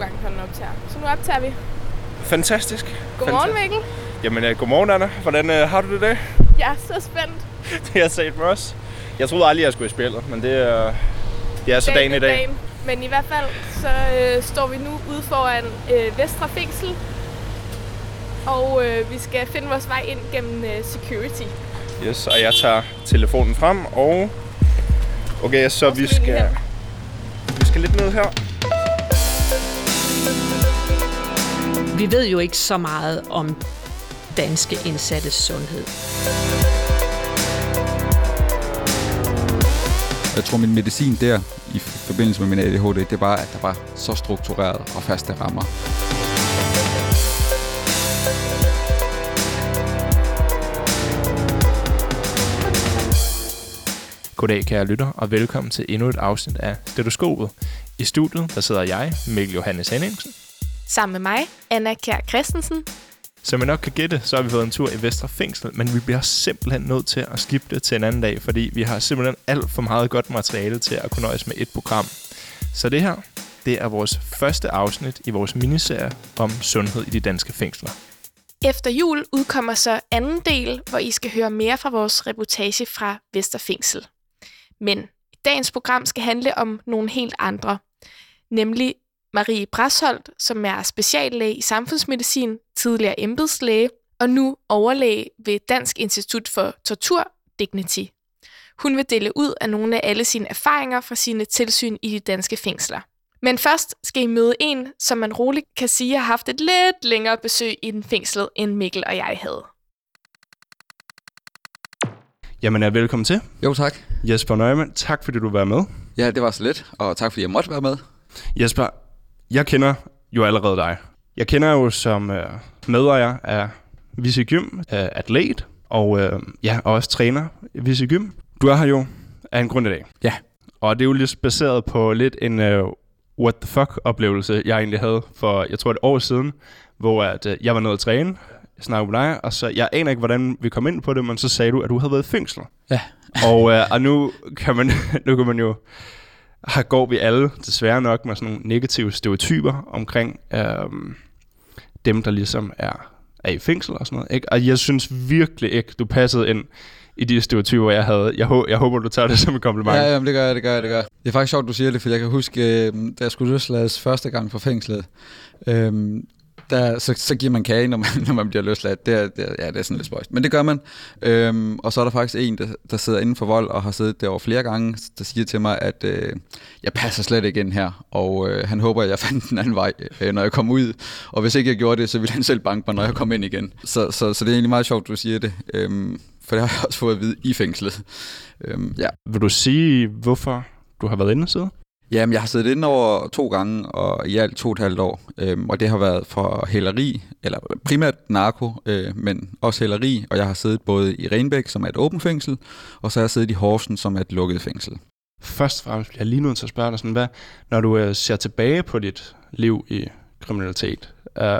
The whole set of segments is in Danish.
gange, før den optager. Så nu optager vi. Fantastisk. Godmorgen, Fantastisk. Mikkel. Jamen, uh, godmorgen, Anna. Hvordan uh, har du det i dag? Jeg er så spændt. det har jeg set med os. Jeg troede aldrig, jeg skulle i spillet, men det, uh, det er så dagen, i dag. Dagen. Men i hvert fald, så øh, står vi nu ude foran øh, Vestre Fængsel. Og øh, vi skal finde vores vej ind gennem øh, security. Yes, og jeg tager telefonen frem, og... Okay, så vi skal vi skal... hen? Vi skal lidt ned her. Vi ved jo ikke så meget om danske indsattes sundhed. Jeg tror, min medicin der, i forbindelse med min ADHD, det var, at der var så struktureret og faste rammer. Goddag, kære lytter, og velkommen til endnu et afsnit af Stetoskopet. I studiet, der sidder jeg, Mikkel Johannes Henningsen. Sammen med mig, Anna Kjær Christensen. Som I nok kan gætte, så har vi været en tur i Vestre Fængsel, men vi bliver simpelthen nødt til at skifte det til en anden dag, fordi vi har simpelthen alt for meget godt materiale til at kunne nøjes med et program. Så det her, det er vores første afsnit i vores miniserie om sundhed i de danske fængsler. Efter jul udkommer så anden del, hvor I skal høre mere fra vores reportage fra Vesterfængsel. Men dagens program skal handle om nogle helt andre. Nemlig Marie Brasholdt, som er speciallæge i samfundsmedicin, tidligere embedslæge og nu overlæge ved Dansk Institut for Tortur Dignity. Hun vil dele ud af nogle af alle sine erfaringer fra sine tilsyn i de danske fængsler. Men først skal I møde en, som man roligt kan sige har haft et lidt længere besøg i den fængslet, end Mikkel og jeg havde. Jamen, er velkommen til. Jo, tak. Jesper Neumann, tak fordi du var med. Ja, det var så lidt, og tak fordi jeg måtte være med. Jesper, jeg kender jo allerede dig. Jeg kender jo som øh, medejer af Visi Gym, øh, atlet, og øh, ja, og også træner i Gym. Du er her jo af en grund i dag. Ja. Og det er jo lidt baseret på lidt en øh, what the fuck oplevelse, jeg egentlig havde for, jeg tror et år siden, hvor at, øh, jeg var nede at træne, jeg snakkede med dig, og så, jeg aner ikke, hvordan vi kom ind på det, men så sagde du, at du havde været i fængsel. Ja. og, øh, og nu kan man, nu kan man jo, her går vi alle desværre nok med sådan nogle negative stereotyper omkring øhm, dem, der ligesom er, er i fængsel og sådan noget. Ikke? Og jeg synes virkelig ikke, du passede ind i de stereotyper, jeg havde. Jeg, hå- jeg håber, du tager det som et kompliment. Ja, jamen, det gør jeg, det gør jeg, det gør jeg. Det er faktisk sjovt, du siger det, for jeg kan huske, øhm, da jeg skulle løslades første gang fra fængslet, øhm, der, så, så giver man kage, når man, når man bliver løsladt. Det er, det er, ja, det er sådan lidt spøjst. Men det gør man. Øhm, og så er der faktisk en, der, der sidder inden for vold og har siddet derovre flere gange, der siger til mig, at øh, jeg passer slet ikke ind her. Og øh, han håber, at jeg fandt den anden vej, øh, når jeg kom ud. Og hvis ikke jeg gjorde det, så ville han selv banke mig, når jeg kom ind igen. Så, så, så det er egentlig meget sjovt, du siger det. Øhm, for det har jeg også fået at vide i fængslet. Øhm, ja. Vil du sige, hvorfor du har været inde og sidde? Jamen, jeg har siddet inde over to gange, og i alt to og et halvt år. Øhm, og det har været for hæleri, eller primært narko, øh, men også hæleri. Og jeg har siddet både i Renbæk, som er et åbent fængsel, og så har jeg siddet i Horsen, som er et lukket fængsel. Først og fremmest bliver jeg lige nødt til at spørge dig sådan, hvad, når du øh, ser tilbage på dit liv i kriminalitet, øh,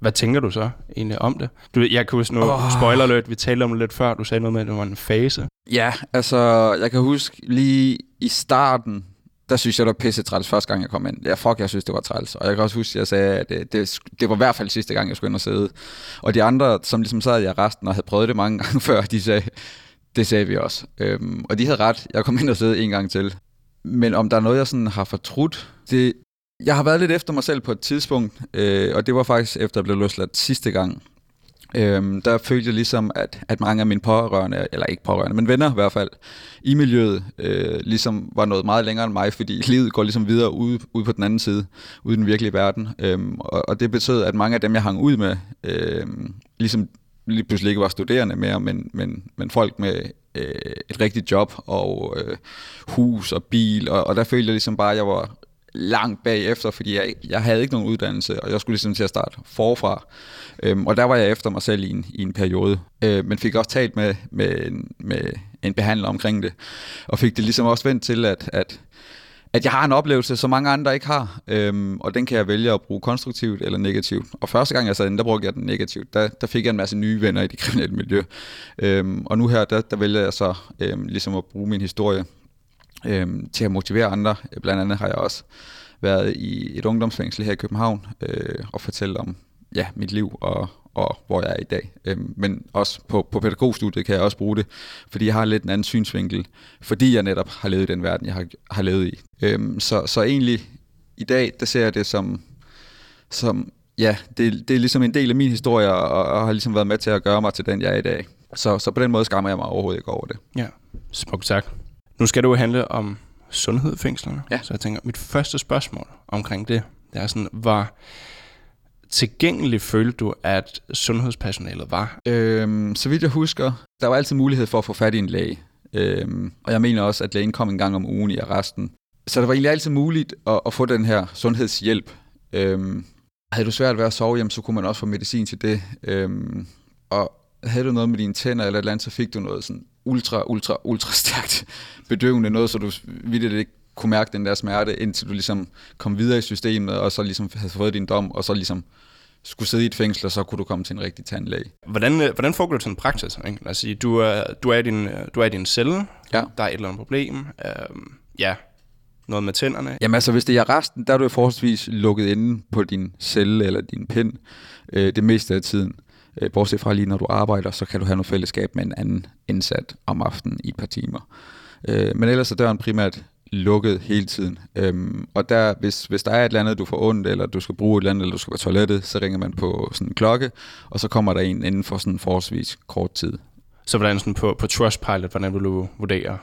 hvad tænker du så egentlig om det? Du, jeg kan huske nu, Åh. oh. spoiler alert, vi talte om det lidt før, du sagde noget med, at det var en fase. Ja, altså, jeg kan huske lige i starten, der synes jeg, det var pisse træls første gang, jeg kom ind. Ja, fuck, jeg synes, det var træls. Og jeg kan også huske, at jeg sagde, at det, det, det var i hvert fald sidste gang, jeg skulle ind og sidde. Og de andre, som ligesom sad i resten og havde prøvet det mange gange før, de sagde, det sagde vi også. Øhm, og de havde ret. Jeg kom ind og sidde en gang til. Men om der er noget, jeg sådan har fortrudt, det... Jeg har været lidt efter mig selv på et tidspunkt, øh, og det var faktisk efter, at jeg blev løsladt sidste gang. Øhm, der følte jeg ligesom, at, at mange af mine pårørende, eller ikke pårørende, men venner i hvert fald, i miljøet, øh, ligesom var noget meget længere end mig, fordi livet går ligesom videre ude, ude på den anden side, ude i den virkelige verden. Øhm, og, og det betød, at mange af dem, jeg hang ud med, øh, ligesom lige pludselig ikke var studerende mere, men, men, men folk med øh, et rigtigt job og øh, hus og bil, og, og der følte jeg ligesom bare, at jeg var langt bagefter, fordi jeg, jeg havde ikke nogen uddannelse, og jeg skulle ligesom til at starte forfra. Øhm, og der var jeg efter mig selv i en, i en periode, øh, men fik også talt med, med, en- med en behandler omkring det, og fik det ligesom også vendt til, at, at, at jeg har en oplevelse, som mange andre ikke har, øhm, og den kan jeg vælge at bruge konstruktivt eller negativt. Og første gang jeg sad inde, der brugte jeg den negativt. Der, der fik jeg en masse nye venner i det kriminelle miljø. Øhm, og nu her, der, der vælger jeg så øhm, ligesom at bruge min historie øhm, til at motivere andre. Øh, blandt andet har jeg også været i et ungdomsfængsel her i København øh, og fortælle om ja, mit liv og, og hvor jeg er i dag. Øhm, men også på, på pædagogstudiet kan jeg også bruge det, fordi jeg har lidt en anden synsvinkel, fordi jeg netop har levet i den verden, jeg har, har levet i. Øhm, så, så egentlig i dag, der ser jeg det som, som ja, det, det er ligesom en del af min historie, og, og har ligesom været med til at gøre mig til den, jeg er i dag. Så, så på den måde skammer jeg mig overhovedet ikke over det. Ja, smukt sagt. Nu skal det jo handle om sundhed i fængslerne. Ja. Så jeg tænker, mit første spørgsmål omkring det, det er sådan, var tilgængelig følte du, at sundhedspersonalet var? Øhm, så vidt jeg husker, der var altid mulighed for at få fat i en læge. Øhm, og jeg mener også, at lægen kom en gang om ugen i arresten. Så det var egentlig altid muligt at, at få den her sundhedshjælp. Øhm, havde du svært ved at sove, jamen, så kunne man også få medicin til det. Øhm, og havde du noget med dine tænder eller et eller andet, så fik du noget sådan ultra, ultra, ultra stærkt bedøvende, noget, så du vildt ikke kunne mærke den der smerte, indtil du ligesom kom videre i systemet, og så ligesom havde fået din dom, og så ligesom skulle sidde i et fængsel, og så kunne du komme til en rigtig tandlæge. Hvordan, øh, hvordan foregår det sådan praktisk? Ikke? Lad os sige, du er, du er, i din, du er i din celle, Ja. der er et eller andet problem, øhm, ja, noget med tænderne. Jamen altså, hvis det er i arresten, der er du forholdsvis lukket inde på din celle eller din pind øh, det meste af tiden. Øh, bortset fra lige når du arbejder, så kan du have noget fællesskab med en anden indsat om aftenen i et par timer. Øh, men ellers er døren primært lukket hele tiden. Øhm, og der, hvis, hvis der er et eller andet, du får ondt, eller du skal bruge et eller andet, eller du skal på toilettet, så ringer man på sådan en klokke, og så kommer der en inden for sådan en forholdsvis kort tid. Så hvordan sådan på, på Trustpilot, hvordan vil du vurdere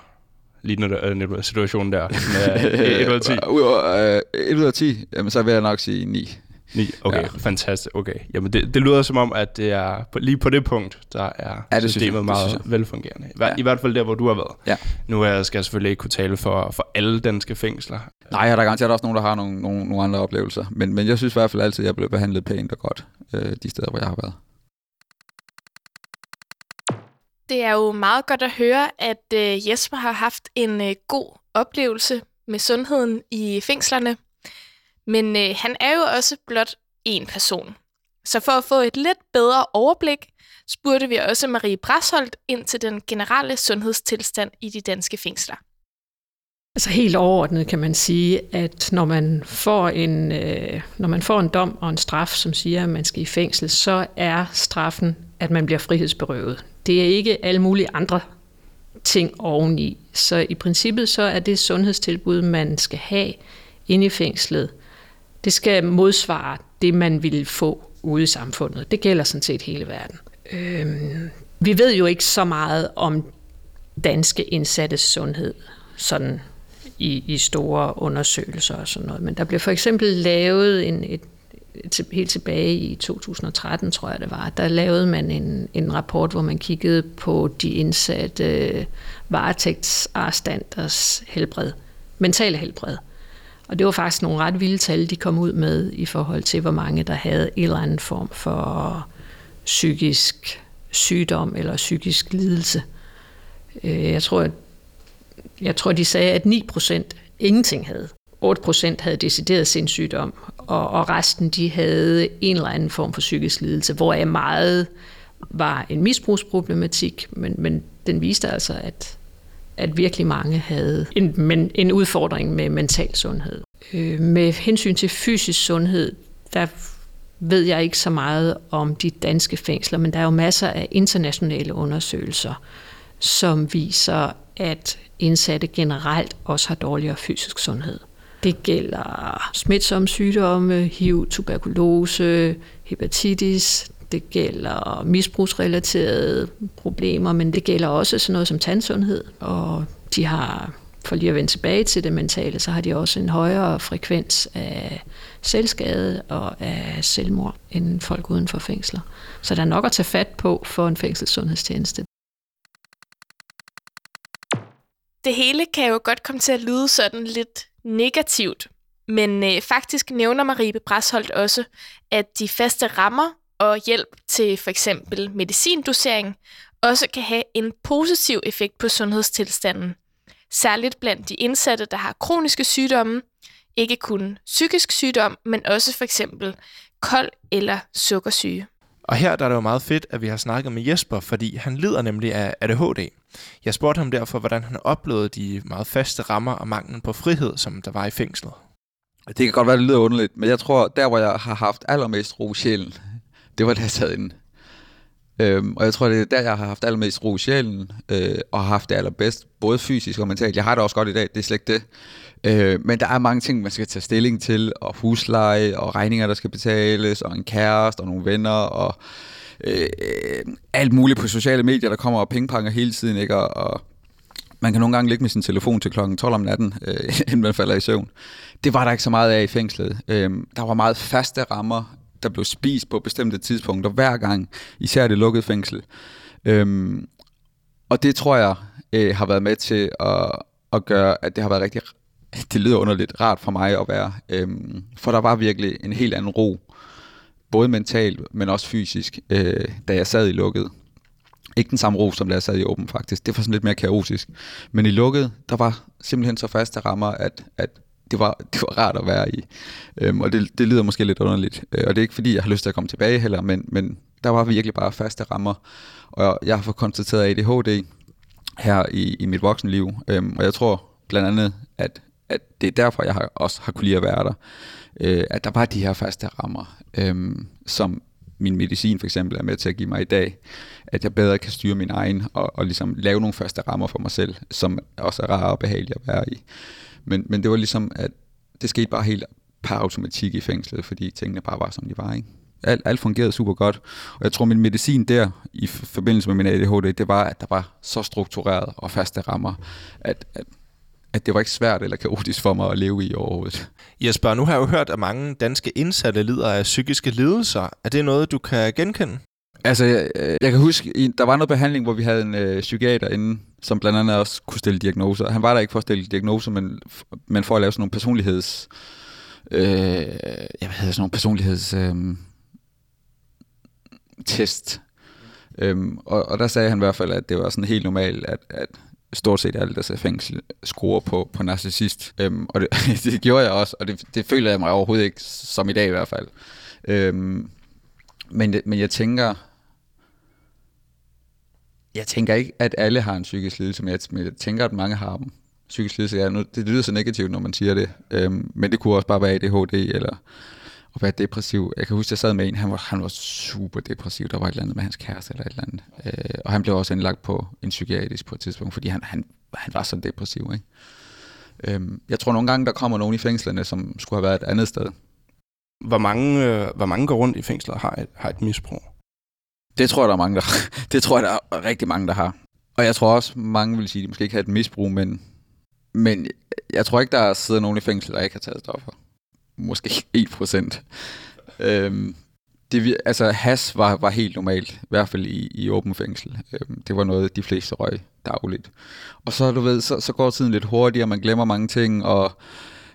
lige når der, situationen der? Med 1 ud af 10? Ud over, øh, 1 ud af 10, jamen, så vil jeg nok sige 9. 9. Okay, Ja. fantastisk. Okay. Jamen det, det lyder som om, at det er på, lige på det punkt, der er Ja, det systemet jeg. Det meget synes velfungerende. I, hver, Ja. I hvert fald der, hvor du har været. Ja. Nu er, skal jeg selvfølgelig ikke kunne tale for, for alle danske fængsler. Nej, der er garanteret også nogen, der har nogle, nogle, nogle andre oplevelser. Men, men jeg synes i hvert fald altid, at jeg blev behandlet pænt og godt øh, de steder, hvor jeg har været. Det er jo meget godt at høre, at øh, Jesper har haft en øh, god oplevelse med sundheden i fængslerne. Men øh, han er jo også blot én person. Så for at få et lidt bedre overblik, spurgte vi også Marie Brasholdt ind til den generelle sundhedstilstand i de danske fængsler. Altså helt overordnet kan man sige, at når man får en, øh, når man får en dom og en straf, som siger, at man skal i fængsel, så er straffen, at man bliver frihedsberøvet. Det er ikke alle mulige andre ting oveni. Så i princippet så er det sundhedstilbud, man skal have inde i fængslet, det skal modsvare det, man ville få ude i samfundet. Det gælder sådan set hele verden. Øhm, vi ved jo ikke så meget om danske indsattes sundhed, sådan i, i store undersøgelser og sådan noget. Men der blev for eksempel lavet en, et, et, helt tilbage i 2013, tror jeg det var, der lavede man en, en rapport, hvor man kiggede på de indsatte varetægtsarrestanters helbred, mentale helbred. Og det var faktisk nogle ret vilde tal, de kom ud med i forhold til, hvor mange der havde en eller anden form for psykisk sygdom eller psykisk lidelse. Øh, jeg tror, jeg tror, de sagde, at 9 procent ingenting havde. 8 procent havde decideret sindssygdom, og, og resten de havde en eller anden form for psykisk lidelse, hvor meget var en misbrugsproblematik, men, men den viste altså, at, at virkelig mange havde en, men, en udfordring med mental sundhed. Øh, med hensyn til fysisk sundhed, der ved jeg ikke så meget om de danske fængsler, men der er jo masser af internationale undersøgelser, som viser, at indsatte generelt også har dårligere fysisk sundhed. Det gælder smitsomme sygdomme, HIV, tuberkulose, hepatitis, det gælder misbrugsrelaterede problemer, men det gælder også sådan noget som tandsundhed, og de har, for lige at vende tilbage til det mentale, så har de også en højere frekvens af selvskade og af selvmord end folk uden for fængsler. Så der er nok at tage fat på for en fængselssundhedstjeneste. Det hele kan jo godt komme til at lyde sådan lidt negativt, men øh, faktisk nævner Marie Brasholdt også, at de faste rammer og hjælp til for eksempel medicindosering også kan have en positiv effekt på sundhedstilstanden. Særligt blandt de indsatte, der har kroniske sygdomme, ikke kun psykisk sygdom, men også for eksempel kold eller sukkersyge. Og her der er det jo meget fedt, at vi har snakket med Jesper, fordi han lider nemlig af ADHD. Jeg spurgte ham derfor, hvordan han oplevede de meget faste rammer og manglen på frihed, som der var i fængslet. det kan godt være, det lyder underligt, men jeg tror, der hvor jeg har haft allermest ro i sjælen, det var da jeg sad inde. Øhm, og jeg tror, det er der, jeg har haft allermest ro i sjælen, øh, og har haft det allerbedst, både fysisk og mentalt. Jeg har det også godt i dag, det er slet ikke det. Øh, men der er mange ting, man skal tage stilling til, og husleje, og regninger, der skal betales, og en kæreste, og nogle venner, og øh, alt muligt på sociale medier, der kommer og pingponger hele tiden, ikke? Og, og man kan nogle gange ligge med sin telefon til klokken 12 om natten, øh, inden man falder i søvn. Det var der ikke så meget af i fængslet. Øh, der var meget faste rammer, der blev spist på bestemte tidspunkter hver gang, især det lukkede fængsel. Øhm, og det tror jeg øh, har været med til at, at gøre, at det har været rigtig, det lyder underligt rart for mig at være. øhm, for der var virkelig en helt anden ro, både mentalt, men også fysisk, øh, da jeg sad i lukket. Ikke den samme ro, som da jeg sad i åben faktisk. Det var sådan lidt mere kaotisk. Men i lukket, der var simpelthen så faste rammer, at, at det, var, det var rart at være i. Øhm, og det, det lyder måske lidt underligt. Øh, og det er ikke fordi, jeg har lyst til at komme tilbage heller, men, men der var virkelig bare faste rammer. Og jeg har fået konstateret ADHD her i, i mit voksenliv. Øhm, og jeg tror blandt andet, at, at det er derfor, jeg har, også har kunne lide at være der. Øh, at der var de her faste rammer, øhm, som min medicin for eksempel er med til at give mig i dag, at jeg bedre kan styre min egen og, og ligesom lave nogle faste rammer for mig selv, som også er rare og behagelige at være i. Men, men det var ligesom, at det skete bare helt per automatik i fængslet, fordi tingene bare var, som de var. Ikke? Alt, alt fungerede super godt. Og jeg tror, min medicin der, i forbindelse med min ADHD, det var, at der var så struktureret og faste rammer, at, at at det var ikke svært eller kaotisk for mig at leve i overhovedet. Jesper, nu har jeg jo hørt, at mange danske indsatte lider af psykiske lidelser. Er det noget, du kan genkende? Altså, jeg, jeg kan huske, der var noget behandling, hvor vi havde en øh, psykiater inde, som blandt andet også kunne stille diagnoser. Han var der ikke for at stille diagnoser, men, men for at lave sådan nogle personligheds... Øh, jeg ved sådan nogle personligheds... Øh, test. Øhm, og, og der sagde han i hvert fald, at det var sådan helt normalt, at, at stort set alle, der ser fængsel, skruer på, på narcissist. Øhm, og det, det gjorde jeg også, og det, det føler jeg mig overhovedet ikke, som i dag i hvert fald. Øhm, men, men jeg tænker, jeg tænker ikke, at alle har en psykisk lidelse, men jeg, tænker, at mange har dem. Psykisk lidelse, ja, nu, det lyder så negativt, når man siger det, øhm, men det kunne også bare være ADHD, eller at være depressiv. Jeg kan huske, at jeg sad med en, han var, han var super depressiv. Der var et eller andet med hans kæreste eller et eller andet. Øh, og han blev også indlagt på en psykiatrisk på et tidspunkt, fordi han, han, han var så depressiv. Ikke? Øhm, jeg tror nogle gange, der kommer nogen i fængslerne, som skulle have været et andet sted. Hvor mange, øh, hvor mange går rundt i fængsler og har et, har et misbrug? Det tror jeg, der er mange, der Det tror jeg, der er rigtig mange, der har. Og jeg tror også, mange vil sige, at de måske ikke har et misbrug, men, men jeg tror ikke, der sidder nogen i fængsel, der ikke har taget stoffer måske 1%. øhm, det, altså has var, var helt normalt, i hvert fald i, i åben fængsel. Øhm, det var noget, de fleste røg dagligt. Og så, du ved, så, så går tiden lidt hurtigere, man glemmer mange ting, og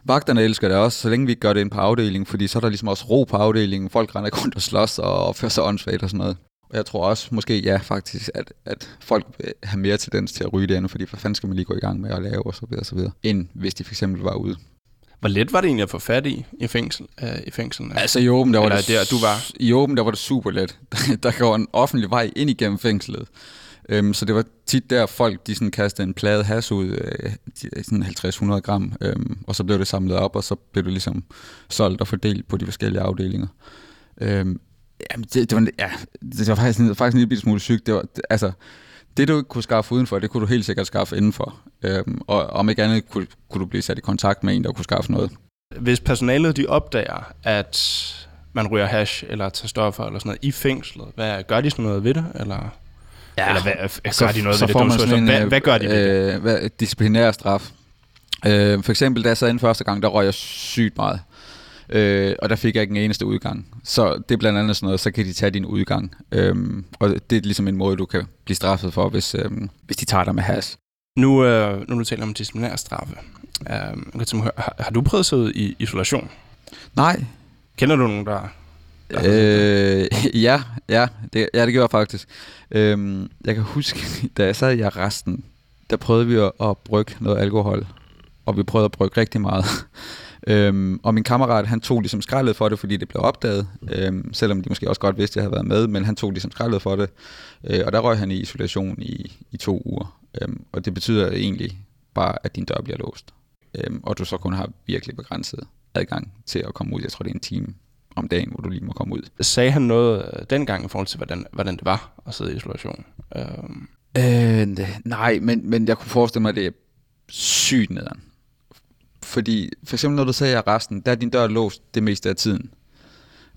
vagterne elsker det også, så længe vi ikke gør det ind på afdelingen, fordi så er der ligesom også ro på afdelingen, folk render rundt og slås og opfører sig åndssvagt og sådan noget. Jeg tror også, måske ja faktisk, at, at folk vil have mere tendens til at ryge det andet, fordi hvad fanden skal man lige gå i gang med at lave og så videre, og så videre end hvis de for eksempel var ude hvor let var det egentlig at få fat i i, fængsel, øh, i fængslerne? Altså i åben, der var, det, der, du var. I åben, der var det super let. der går en offentlig vej ind igennem fængslet. Øhm, så det var tit der, folk de sådan kastede en plade has ud, øh, sådan 50-100 gram, øhm, og så blev det samlet op, og så blev det ligesom solgt og fordelt på de forskellige afdelinger. Øhm, jamen, det, det, var, ja, det var faktisk, faktisk en lille smule sygt. Det var, det, altså, det du ikke kunne skaffe udenfor, det kunne du helt sikkert skaffe indenfor. Øhm, og om ikke andet kunne, kunne du blive sat i kontakt med en, der kunne skaffe noget. Hvis personalet de opdager, at man ryger hash eller tager stoffer eller sådan noget i fængslet, hvad, gør de sådan noget ved det? Eller, ja, eller hvad, gør så, de noget så ved det? Sådan en, hvad, hvad gør de ved øh, det? Disciplinær straf. Øh, for eksempel, da jeg sad ind første gang, der røg jeg sygt meget. Øh, og der fik jeg ikke en eneste udgang. Så det er blandt andet sådan noget, så kan de tage din udgang. Øhm, og det er ligesom en måde, du kan blive straffet for, hvis, øhm, hvis de tager dig med has. Nu, øh, nu du taler om disciplinær straffe. Øh, har, har du prøvet sig i isolation? Nej. Kender du nogen, der... der øh, ja, ja det, ja, det gjorde jeg faktisk. Øhm, jeg kan huske, da jeg sad i arresten, der prøvede vi at, at brygge noget alkohol. Og vi prøvede at brygge rigtig meget. Øhm, og min kammerat, han tog ligesom skraldet for det, fordi det blev opdaget, øhm, selvom de måske også godt vidste, at jeg havde været med, men han tog ligesom skraldet for det. Øh, og der røg han i isolation i, i to uger. Øhm, og det betyder egentlig bare, at din dør bliver låst. Øhm, og du så kun har virkelig begrænset adgang til at komme ud. Jeg tror, det er en time om dagen, hvor du lige må komme ud. Sagde han noget øh, dengang i forhold til, hvordan, hvordan det var at sidde i isolation? Øhm, Øh, nej, men, men jeg kunne forestille mig, at det er sygt nederen. Fordi for eksempel når du sagde i arresten, der er din dør låst det meste af tiden.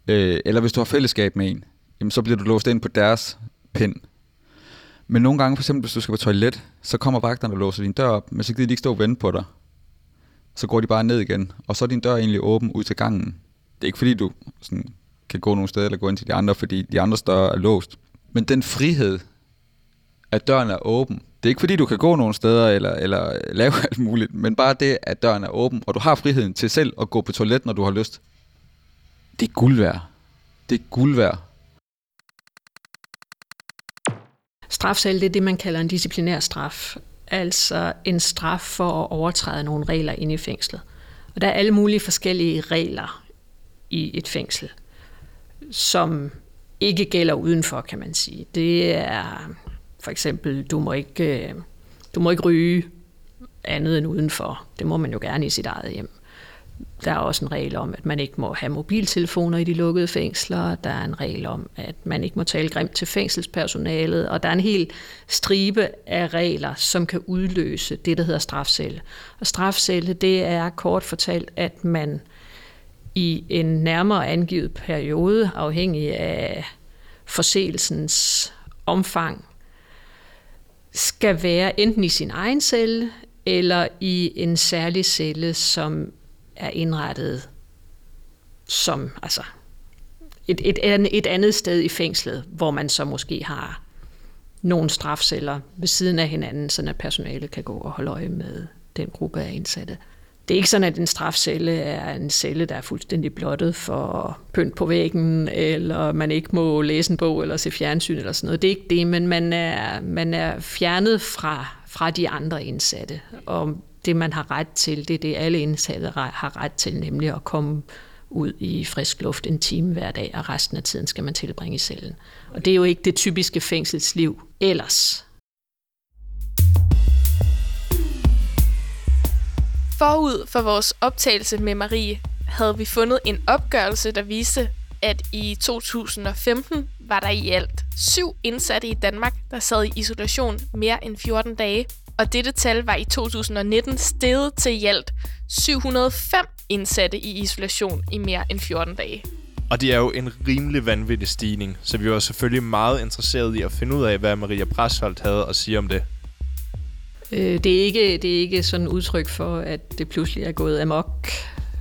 Øh, eller hvis du har fællesskab med en, jamen så bliver du låst ind på deres pind. Men nogle gange, for eksempel hvis du skal på toilet, så kommer vagterne og låser din dør op, men så gider de ikke stå og vente på dig. Så går de bare ned igen, og så er din dør egentlig åben ud til gangen. Det er ikke fordi, du sådan, kan gå nogle steder eller gå ind til de andre, fordi de andre større er låst. Men den frihed, at døren er åben. Det er ikke fordi, du kan gå nogen steder eller, eller lave alt muligt, men bare det, at døren er åben, og du har friheden til selv at gå på toilet, når du har lyst. Det er guld værd. Det er guld værd. Strafcelle, det er det, man kalder en disciplinær straf. Altså en straf for at overtræde nogle regler inde i fængslet. Og der er alle mulige forskellige regler i et fængsel, som ikke gælder udenfor, kan man sige. Det er for eksempel, du må ikke, øh, du må ikke ryge andet end udenfor. Det må man jo gerne i sit eget hjem. Der er også en regel om, at man ikke må have mobiltelefoner i de lukkede fængsler. Der er en regel om, at man ikke må tale grimt til fængselspersonalet. Og der er en hel stribe af regler, som kan udløse det, der hedder strafcelle. Og strafcelle, det er kort fortalt, at man i en nærmere angivet periode, afhængig af forseelsens omfang, skal være enten i sin egen celle, eller i en særlig celle, som er indrettet som altså et, et, et andet sted i fængslet, hvor man så måske har nogle strafceller ved siden af hinanden, så personalet kan gå og holde øje med den gruppe af indsatte. Det er ikke sådan, at en strafcelle er en celle, der er fuldstændig blottet for pynt på væggen, eller man ikke må læse en bog eller se fjernsyn eller sådan noget. Det er ikke det, men man er, man er fjernet fra, fra de andre indsatte. Og det, man har ret til, det er det, alle indsatte har ret til, nemlig at komme ud i frisk luft en time hver dag, og resten af tiden skal man tilbringe i cellen. Og det er jo ikke det typiske fængselsliv ellers. Forud for vores optagelse med Marie havde vi fundet en opgørelse, der viste, at i 2015 var der i alt syv indsatte i Danmark, der sad i isolation mere end 14 dage. Og dette tal var i 2019 steget til i alt 705 indsatte i isolation i mere end 14 dage. Og det er jo en rimelig vanvittig stigning, så vi var selvfølgelig meget interesserede i at finde ud af, hvad Maria Brasholdt havde at sige om det. Øh, det, er ikke, det er ikke sådan et udtryk for, at det pludselig er gået amok,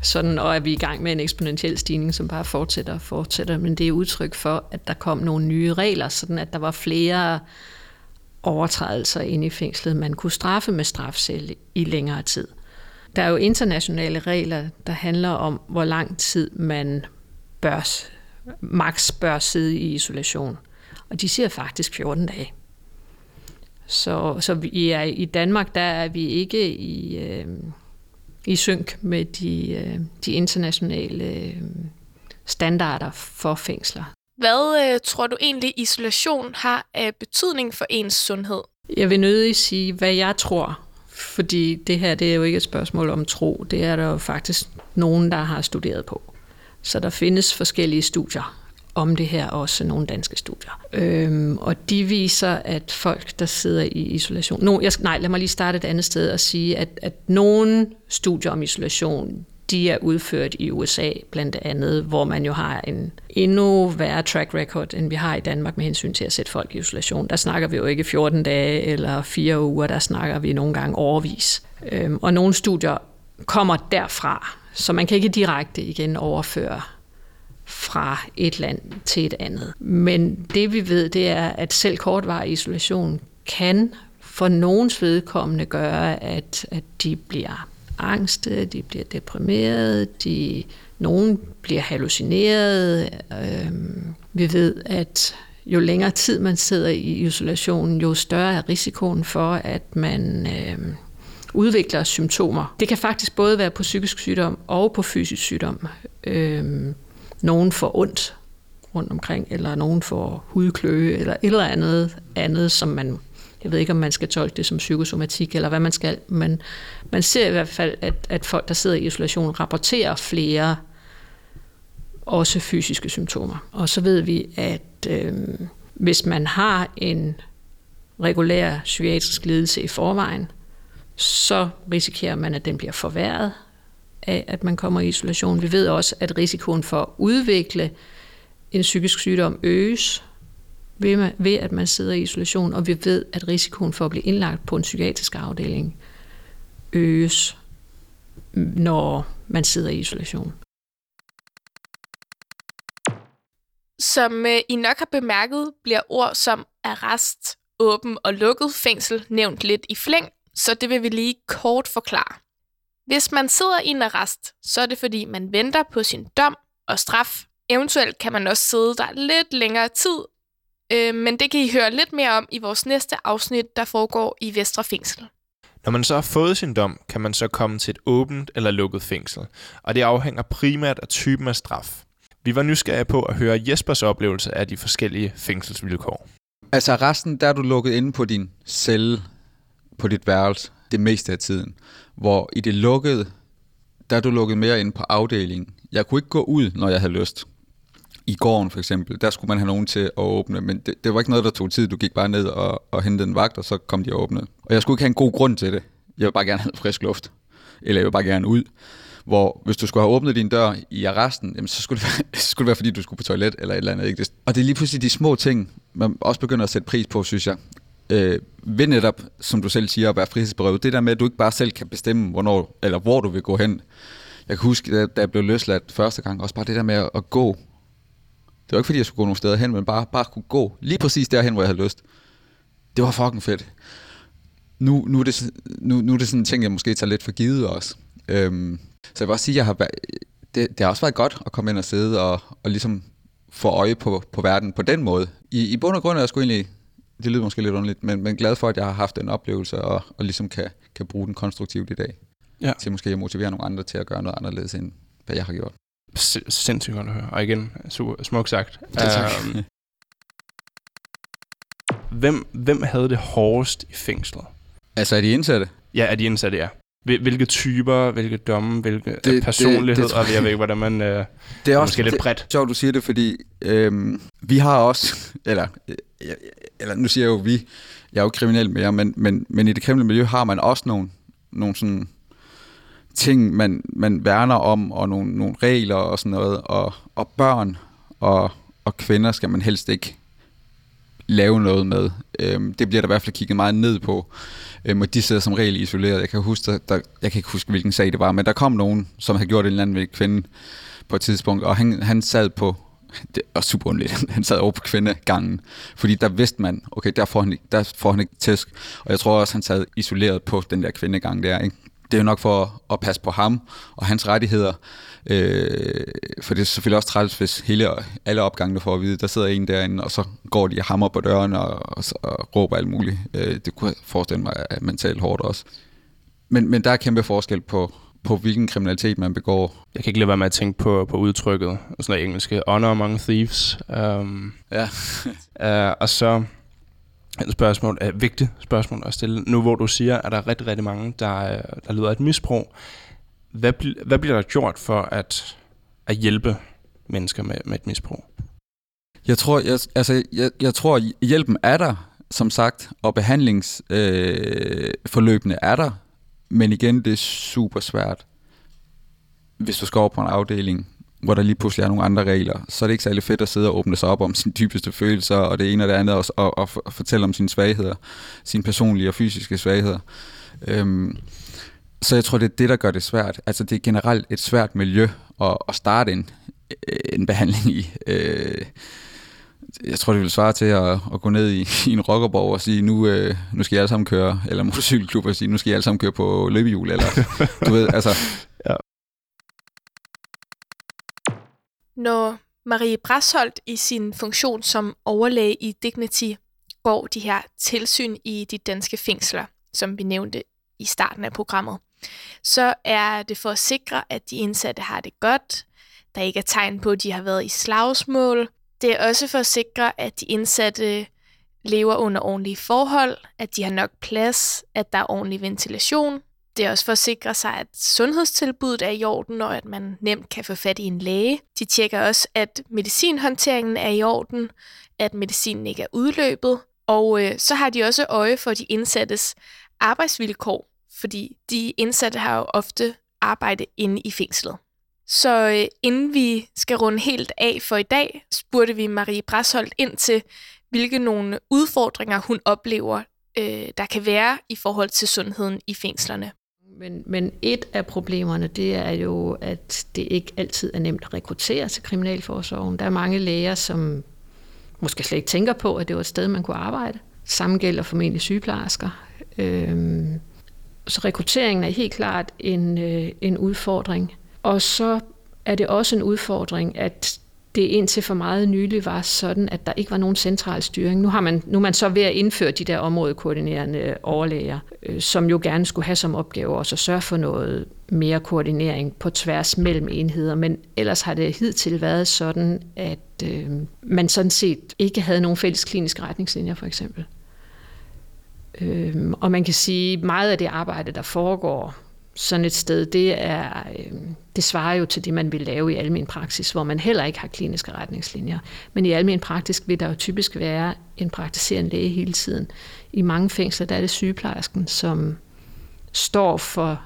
sådan, og at vi er i gang med en eksponentiel stigning, som bare fortsætter og fortsætter, men det er udtryk for, at der kom nogle nye regler, sådan at der var flere overtrædelser inde i fængslet, man kunne straffe med strafcelle i længere tid. Der er jo internationale regler, der handler om, hvor lang tid man bør, max bør sidde i isolation. Og de siger faktisk 14 dage. Så, så vi er, i Danmark der er vi ikke i, øh, i synk med de, øh, de internationale øh, standarder for fængsler. Hvad øh, tror du egentlig isolation har af betydning for ens sundhed? Jeg vil nødig sige, hvad jeg tror, fordi det her det er jo ikke et spørgsmål om tro. Det er der jo faktisk nogen, der har studeret på. Så der findes forskellige studier om det her, også nogle danske studier. Øhm, og de viser, at folk, der sidder i isolation... No, jeg, nej, lad mig lige starte et andet sted og sige, at, at nogle studier om isolation, de er udført i USA blandt andet, hvor man jo har en endnu værre track record, end vi har i Danmark med hensyn til at sætte folk i isolation. Der snakker vi jo ikke 14 dage eller 4 uger, der snakker vi nogle gange overvis. Øhm, og nogle studier kommer derfra, så man kan ikke direkte igen overføre fra et land til et andet. Men det vi ved, det er, at selv kortvarig isolation kan for nogens vedkommende gøre, at, at de bliver angste, de bliver deprimerede, de, nogen bliver hallucineret. Øhm, vi ved, at jo længere tid man sidder i isolationen, jo større er risikoen for, at man øhm, udvikler symptomer. Det kan faktisk både være på psykisk sygdom og på fysisk sygdom. Øhm, nogen får ondt rundt omkring, eller nogen får hudkløe, eller et eller andet andet, som man Jeg ved ikke, om man skal tolke det som psykosomatik, eller hvad man skal, men man ser i hvert fald, at, at folk, der sidder i isolation, rapporterer flere også fysiske symptomer. Og så ved vi, at øh, hvis man har en regulær psykiatrisk lidelse i forvejen, så risikerer man, at den bliver forværret af, at man kommer i isolation. Vi ved også, at risikoen for at udvikle en psykisk sygdom øges ved, ved at man sidder i isolation, og vi ved, at risikoen for at blive indlagt på en psykiatrisk afdeling øges, når man sidder i isolation. Som øh, I nok har bemærket, bliver ord som arrest, åben og lukket fængsel nævnt lidt i flæng, så det vil vi lige kort forklare. Hvis man sidder i en arrest, så er det fordi, man venter på sin dom og straf. Eventuelt kan man også sidde der lidt længere tid, øh, men det kan I høre lidt mere om i vores næste afsnit, der foregår i Vestre Fængsel. Når man så har fået sin dom, kan man så komme til et åbent eller lukket fængsel, og det afhænger primært af typen af straf. Vi var nysgerrige på at høre Jespers oplevelse af de forskellige fængselsvilkår. Altså resten, der er du lukket inde på din celle, på dit værelse, det meste af tiden. Hvor i det lukkede, der er du lukket mere inde på afdelingen. Jeg kunne ikke gå ud, når jeg havde lyst. I gården for eksempel, der skulle man have nogen til at åbne, men det, det var ikke noget, der tog tid. Du gik bare ned og, og hentede en vagt, og så kom de og åbnede. Og jeg skulle ikke have en god grund til det. Jeg vil bare gerne have frisk luft. Eller jeg vil bare gerne ud. Hvor hvis du skulle have åbnet din dør i arresten, jamen, så skulle det, være, så skulle det være, fordi du skulle på toilet eller et eller andet. Ikke? Og det er lige pludselig de små ting, man også begynder at sætte pris på, synes jeg. Øh, ved netop, som du selv siger, at være frihedsberøvet. Det der med, at du ikke bare selv kan bestemme, hvornår, eller hvor du vil gå hen. Jeg kan huske, da jeg blev løsladt første gang, også bare det der med at, at gå. Det var ikke fordi, jeg skulle gå nogen steder hen, men bare, bare kunne gå lige præcis derhen, hvor jeg havde lyst. Det var fucking fedt. Nu, nu, er, det, nu, nu er det sådan en ting, jeg måske tager lidt for givet også. Øhm, så jeg vil også sige, at jeg har, det, det har også været godt at komme ind og sidde og, og ligesom få øje på, på verden på den måde. I, I bund og grund er jeg sgu egentlig, det lyder måske lidt underligt, men, men glad for, at jeg har haft den oplevelse og, og ligesom kan, kan bruge den konstruktivt i dag. Ja. Til måske at motivere nogle andre til at gøre noget anderledes, end hvad jeg har gjort. S- sindssygt godt at høre. Og igen, super, smukt sagt. Ja, tak. Øhm, hvem, hvem havde det hårdest i fængslet? Altså er de indsatte? Ja, er de indsatte, ja. Hvil- Hvilke typer, hvilke domme, hvilke det, det- personlighed, det tror og jeg ved ikke, hvordan man... Øh, Det er måske lidt det, bredt. sjovt, du siger det, fordi øhm, vi har også, eller, øh, eller nu siger jeg jo vi, jeg er jo kriminel mere, men, men, men i det kriminelle miljø har man også nogle, nogle sådan ting, man, man værner om, og nogle, nogle regler og sådan noget, og, og børn og, og kvinder skal man helst ikke lave noget med. Øhm, det bliver der i hvert fald kigget meget ned på. Øhm, og de sidder som regel isoleret. Jeg kan, huske, der, der, jeg kan ikke huske, hvilken sag det var, men der kom nogen, som havde gjort en eller anden ved kvinde på et tidspunkt, og han, han sad på, det er super underligt, han sad over på kvindegangen, fordi der vidste man, okay, der får han, der får han ikke tæsk, og jeg tror også, han sad isoleret på den der kvindegang der, ikke? Det er jo nok for at passe på ham og hans rettigheder, øh, for det er selvfølgelig også træls, hvis hele, alle opgangene får at vide, der sidder en derinde, og så går de og hammer på døren og, og, og råber alt muligt. Øh, det kunne jeg forestille mig er mentalt hårdt også. Men, men der er kæmpe forskel på, på hvilken kriminalitet man begår. jeg kan ikke lade være med at tænke på, på udtrykket, sådan noget engelske, honor among thieves. Um, Ja. uh, og så et spørgsmål, et vigtigt spørgsmål at stille. Nu hvor du siger, at der er rigtig, rigtig mange, der, øh, der lider af et misbrug. Hvad, bl- hvad bliver der gjort for at, at hjælpe mennesker med, med et misbrug? Jeg tror, jeg, altså, jeg, jeg tror, hjælpen er der, som sagt, og behandlingsforløbene øh, er der, men igen, det er super svært. Hvis du skal over på en afdeling, hvor der lige pludselig er nogle andre regler, så er det ikke særlig fedt at sidde og åbne sig op om sine dybeste følelser, og det ene og det andet, og, og, og, og fortælle om sine svagheder, sine personlige og fysiske svagheder. Øhm, så jeg tror, det er det, der gør det svært. Altså, det er generelt et svært miljø at, at starte en, en behandling i. Øh, jeg tror, det vil svare til at, at gå ned i, i en rockerborg og sige, nu, øh, nu skal I alle sammen køre, eller motorcykelklub og sige, nu skal I alle sammen køre på løbehjul, eller du ved, altså, Når Marie Brasholdt i sin funktion som overlæge i Dignity går de her tilsyn i de danske fængsler, som vi nævnte i starten af programmet, så er det for at sikre, at de indsatte har det godt, der ikke er tegn på, at de har været i slagsmål. Det er også for at sikre, at de indsatte lever under ordentlige forhold, at de har nok plads, at der er ordentlig ventilation. Det er også for at sikre sig, at sundhedstilbuddet er i orden, og at man nemt kan få fat i en læge. De tjekker også, at medicinhåndteringen er i orden, at medicinen ikke er udløbet, og øh, så har de også øje for de indsattes arbejdsvilkår, fordi de indsatte har jo ofte arbejde inde i fængslet. Så øh, inden vi skal runde helt af for i dag, spurgte vi Marie Brasholdt ind til, hvilke nogle udfordringer hun oplever, øh, der kan være i forhold til sundheden i fængslerne. Men, men et af problemerne, det er jo, at det ikke altid er nemt at rekruttere til Kriminalforsorgen. Der er mange læger, som måske slet ikke tænker på, at det var et sted, man kunne arbejde. Samme gælder formentlig sygeplejersker. Øh, så rekrutteringen er helt klart en, øh, en udfordring. Og så er det også en udfordring, at det indtil for meget nylig var sådan, at der ikke var nogen central styring. Nu, har man, nu er man så ved at indføre de der områdekoordinerende overlæger, øh, som jo gerne skulle have som opgave også at sørge for noget mere koordinering på tværs mellem enheder. Men ellers har det hidtil været sådan, at øh, man sådan set ikke havde nogen fælles kliniske retningslinjer for eksempel. Øh, og man kan sige, at meget af det arbejde, der foregår sådan et sted, det, er, øh, det svarer jo til det, man vil lave i almen praksis, hvor man heller ikke har kliniske retningslinjer. Men i almen praksis vil der jo typisk være en praktiserende læge hele tiden. I mange fængsler der er det sygeplejersken, som står for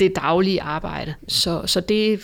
det daglige arbejde. Så, så det,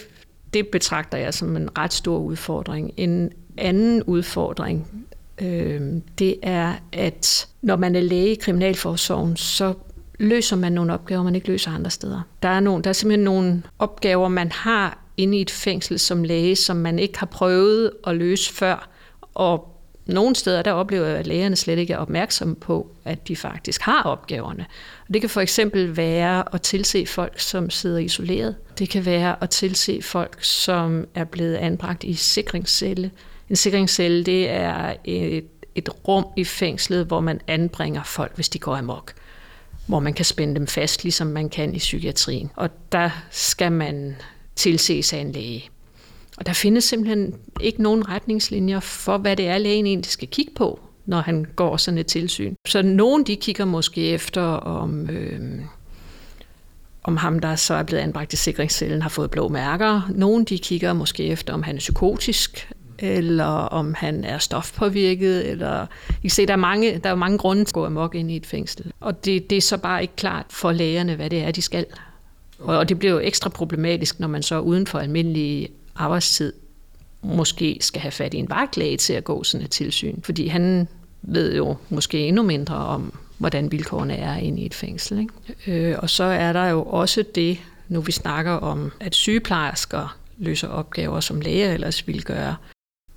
det betragter jeg som en ret stor udfordring. En anden udfordring, øh, det er, at når man er læge i Kriminalforsorgen, så løser man nogle opgaver, man ikke løser andre steder. Der er, nogle, der er simpelthen nogle opgaver, man har inde i et fængsel som læge, som man ikke har prøvet at løse før. Og nogle steder, der oplever jeg, at lægerne slet ikke er opmærksomme på, at de faktisk har opgaverne. Og det kan for eksempel være at tilse folk, som sidder isoleret. Det kan være at tilse folk, som er blevet anbragt i sikringscelle. En sikringscelle, det er et, et rum i fængslet, hvor man anbringer folk, hvis de går amok hvor man kan spænde dem fast, ligesom man kan i psykiatrien. Og der skal man tilses af en læge. Og der findes simpelthen ikke nogen retningslinjer for, hvad det er, lægen egentlig skal kigge på, når han går sådan et tilsyn. Så nogen de kigger måske efter, om, øh, om ham, der så er blevet anbragt i sikringscellen, har fået blå mærker. Nogen de kigger måske efter, om han er psykotisk, eller om han er stofpåvirket, eller I kan se, der er mange, der er mange grunde til at gå amok ind i et fængsel. Og det, det er så bare ikke klart for lægerne, hvad det er, de skal. Og, og det bliver jo ekstra problematisk, når man så uden for almindelig arbejdstid måske skal have fat i en vagtlæge til at gå sådan et tilsyn. Fordi han ved jo måske endnu mindre om, hvordan vilkårene er inde i et fængsel. Ikke? Øh, og så er der jo også det, nu vi snakker om, at sygeplejersker løser opgaver, som læger ellers ville gøre.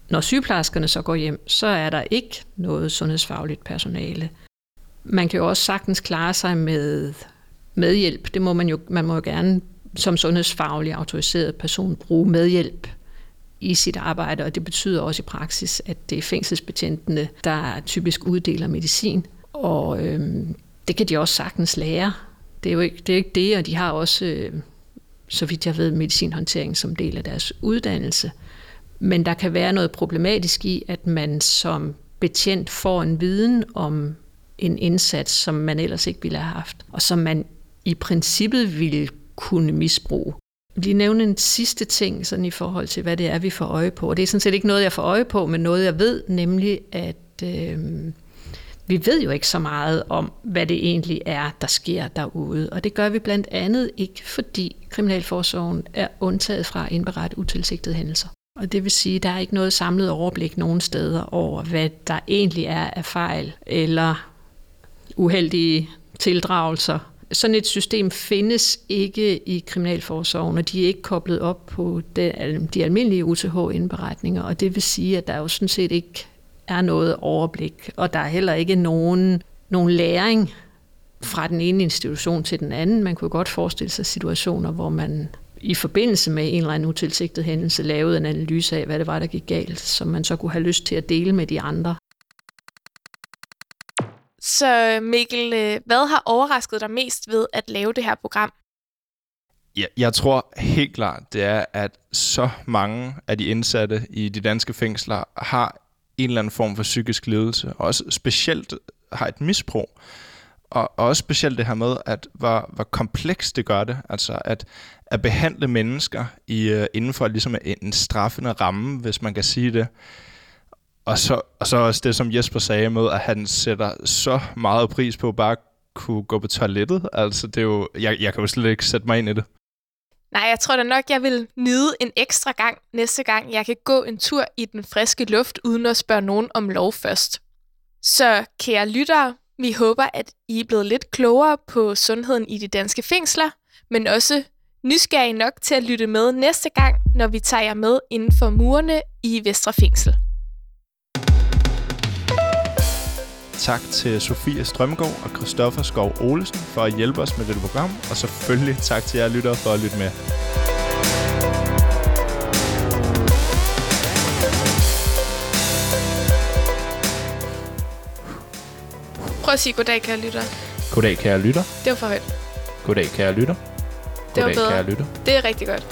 Når sygeplejerskerne så går hjem, så er der ikke noget sundhedsfagligt personale. Man kan jo også sagtens klare sig med medhjælp. Det må man jo, man må jo gerne som sundhedsfaglig autoriseret person bruge medhjælp i sit arbejde, og det betyder også i praksis, at det er fængselsbetjentene, der typisk uddeler medicin, og øhm, det kan de også sagtens lære. Det er jo ikke det, er ikke det og de har også, øh, så vidt jeg ved, medicinhåndtering som del af deres uddannelse. Men der kan være noget problematisk i, at man som betjent får en viden om en indsats, som man ellers ikke ville have haft, og som man i princippet ville kunne misbruge. Lige nævne en sidste ting sådan i forhold til, hvad det er, vi får øje på. Og det er sådan set ikke noget, jeg får øje på, men noget, jeg ved, nemlig at øh, vi ved jo ikke så meget om, hvad det egentlig er, der sker derude. Og det gør vi blandt andet ikke, fordi Kriminalforsorgen er undtaget fra at indberette utilsigtede hændelser. Og det vil sige, at der er ikke noget samlet overblik nogen steder over, hvad der egentlig er af fejl eller uheldige tildragelser. Sådan et system findes ikke i Kriminalforsorgen, og de er ikke koblet op på de almindelige UTH-indberetninger, og det vil sige, at der jo sådan set ikke er noget overblik, og der er heller ikke nogen, nogen læring fra den ene institution til den anden. Man kunne godt forestille sig situationer, hvor man i forbindelse med en eller anden utilsigtet hændelse lavede en analyse af, hvad det var, der gik galt, som man så kunne have lyst til at dele med de andre. Så Mikkel, øh, hvad har overrasket dig mest ved at lave det her program? Ja, jeg tror helt klart, det er, at så mange af de indsatte i de danske fængsler har en eller anden form for psykisk lidelse, og også specielt har et misbrug. Og, og også specielt det her med, at hvor, hvor komplekst det gør det, altså at, at behandle mennesker i, uh, inden for ligesom en, en straffende ramme, hvis man kan sige det. Og så, og så også det, som Jesper sagde med, at han sætter så meget pris på bare kunne gå på toilettet. Altså, det er jo, jeg, jeg kan jo slet ikke sætte mig ind i det. Nej, jeg tror da nok, jeg vil nyde en ekstra gang næste gang, jeg kan gå en tur i den friske luft, uden at spørge nogen om lov først. Så kære lyttere, vi håber, at I er blevet lidt klogere på sundheden i de danske fængsler, men også nysgerrige nok til at lytte med næste gang, når vi tager jer med inden for murene i Vestre Fængsel. Tak til Sofie Strømgaard og Christoffer Skov Olesen for at hjælpe os med dette program, og selvfølgelig tak til jer lyttere for at lytte med. Prøv at sige goddag, kære lytter. Goddag, kære lytter. Det var for højt. Goddag, kære lytter. Det var Goddag, bedre. kære lytter. Det er rigtig godt.